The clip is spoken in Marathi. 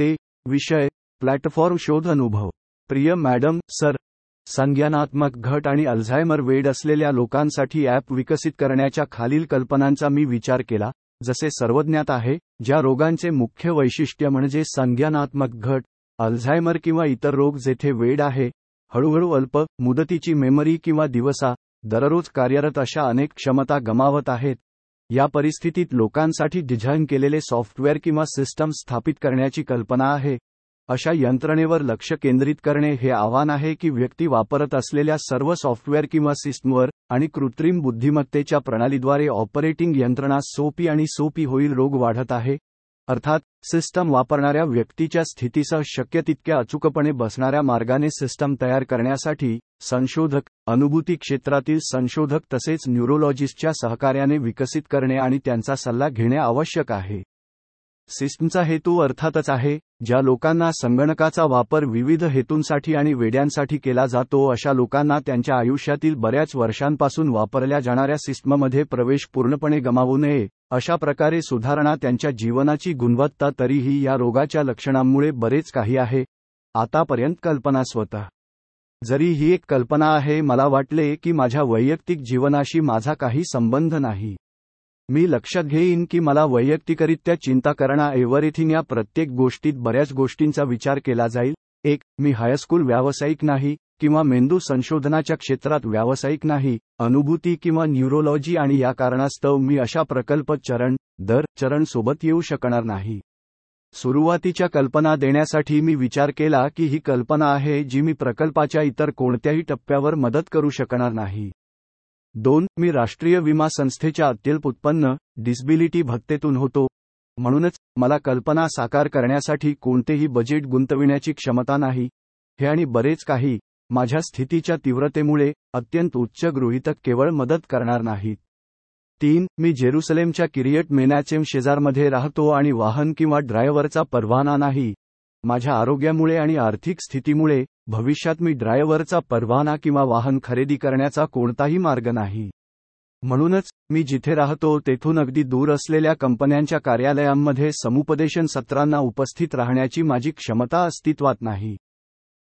ते विषय प्लॅटफॉर्म शोध अनुभव. प्रिय मॅडम सर संज्ञानात्मक घट आणि अल्झायमर वेड असलेल्या लोकांसाठी ॲप विकसित करण्याच्या खालील कल्पनांचा मी विचार केला जसे सर्वज्ञात आहे ज्या रोगांचे मुख्य वैशिष्ट्य म्हणजे संज्ञानात्मक घट अल्झायमर किंवा इतर रोग जेथे वेड आहे हळूहळू अल्प मुदतीची मेमरी किंवा दिवसा दररोज कार्यरत अशा अनेक क्षमता गमावत आहेत या परिस्थितीत लोकांसाठी डिझाईन केलेले सॉफ्टवेअर किंवा सिस्टम स्थापित करण्याची कल्पना आहे. अशा यंत्रणेवर लक्ष केंद्रित करणे हे आव्हान आहे की व्यक्ती वापरत असलेल्या सर्व सॉफ्टवेअर किंवा सिस्टमवर आणि कृत्रिम बुद्धिमत्तेच्या प्रणालीद्वारे ऑपरेटिंग यंत्रणा सोपी आणि सोपी होईल रोग वाढत आहे. अर्थात सिस्टम वापरणाऱ्या व्यक्तीच्या स्थितीसह शक्य तितक्या अचूकपणे बसणाऱ्या मार्गाने सिस्टम तयार करण्यासाठी संशोधक अनुभूती क्षेत्रातील संशोधक तसेच न्यूरोलॉजिस्टच्या सहकार्याने विकसित करणे आणि त्यांचा सल्ला घेणे आवश्यक आहे. सिस्टमचा हेतू अर्थातच आहे ज्या लोकांना संगणकाचा वापर विविध हेतूंसाठी आणि वेड्यांसाठी केला जातो अशा लोकांना त्यांच्या आयुष्यातील बऱ्याच वर्षांपासून वापरल्या जाणाऱ्या सिस्टममध्ये प्रवेश पूर्णपणे गमावू नये अशा प्रकारे सुधारणा त्यांच्या जीवनाची गुणवत्ता तरीही या रोगाच्या लक्षणांमुळे बरेच काही आहे. आतापर्यंत कल्पना स्वतः. जरी ही एक कल्पना आहे मला वाटले की माझ्या वैयक्तिक जीवनाशी माझा काही संबंध नाही. मी लक्षात घेईन की मला वैयक्तिकरित्या चिंता करण्याऐवरेथीन या प्रत्येक गोष्टीत बऱ्याच गोष्टींचा विचार केला जाईल. एक मी हायस्कूल व्यावसायिक नाही. किंवा मेंदू संशोधनाच्या क्षेत्रात व्यावसायिक नाही अनुभूती किंवा न्यूरोलॉजी आणि या कारणास्तव मी अशा प्रकल्प चरण दर चरण सोबत येऊ शकणार नाही. सुरुवातीच्या कल्पना देण्यासाठी मी विचार केला की ही कल्पना आहे जी मी प्रकल्पाच्या इतर कोणत्याही टप्प्यावर मदत करू शकणार नाही. दोन मी राष्ट्रीय विमा संस्थेच्या अत्यल्प उत्पन्न डिसबिलिटी भत्तेतून होतो. म्हणूनच मला कल्पना साकार करण्यासाठी कोणतेही बजेट गुंतविण्याची क्षमता नाही. हे आणि बरेच काही माझ्या स्थितीच्या तीव्रतेमुळे अत्यंत उच्च गृहीतक केवळ मदत करणार नाहीत. तीन मी जेरुसलेमच्या किरियट मेनॅचेम शेजारमध्ये राहतो आणि वाहन किंवा ड्रायव्हरचा परवाना नाही. माझ्या आरोग्यामुळे आणि आर्थिक स्थितीमुळे भविष्यात मी ड्रायव्हरचा परवाना किंवा वाहन खरेदी करण्याचा कोणताही मार्ग नाही. म्हणूनच मी जिथे राहतो तेथून अगदी दूर असलेल्या कंपन्यांच्या कार्यालयांमध्ये समुपदेशन सत्रांना उपस्थित राहण्याची माझी क्षमता अस्तित्वात नाही.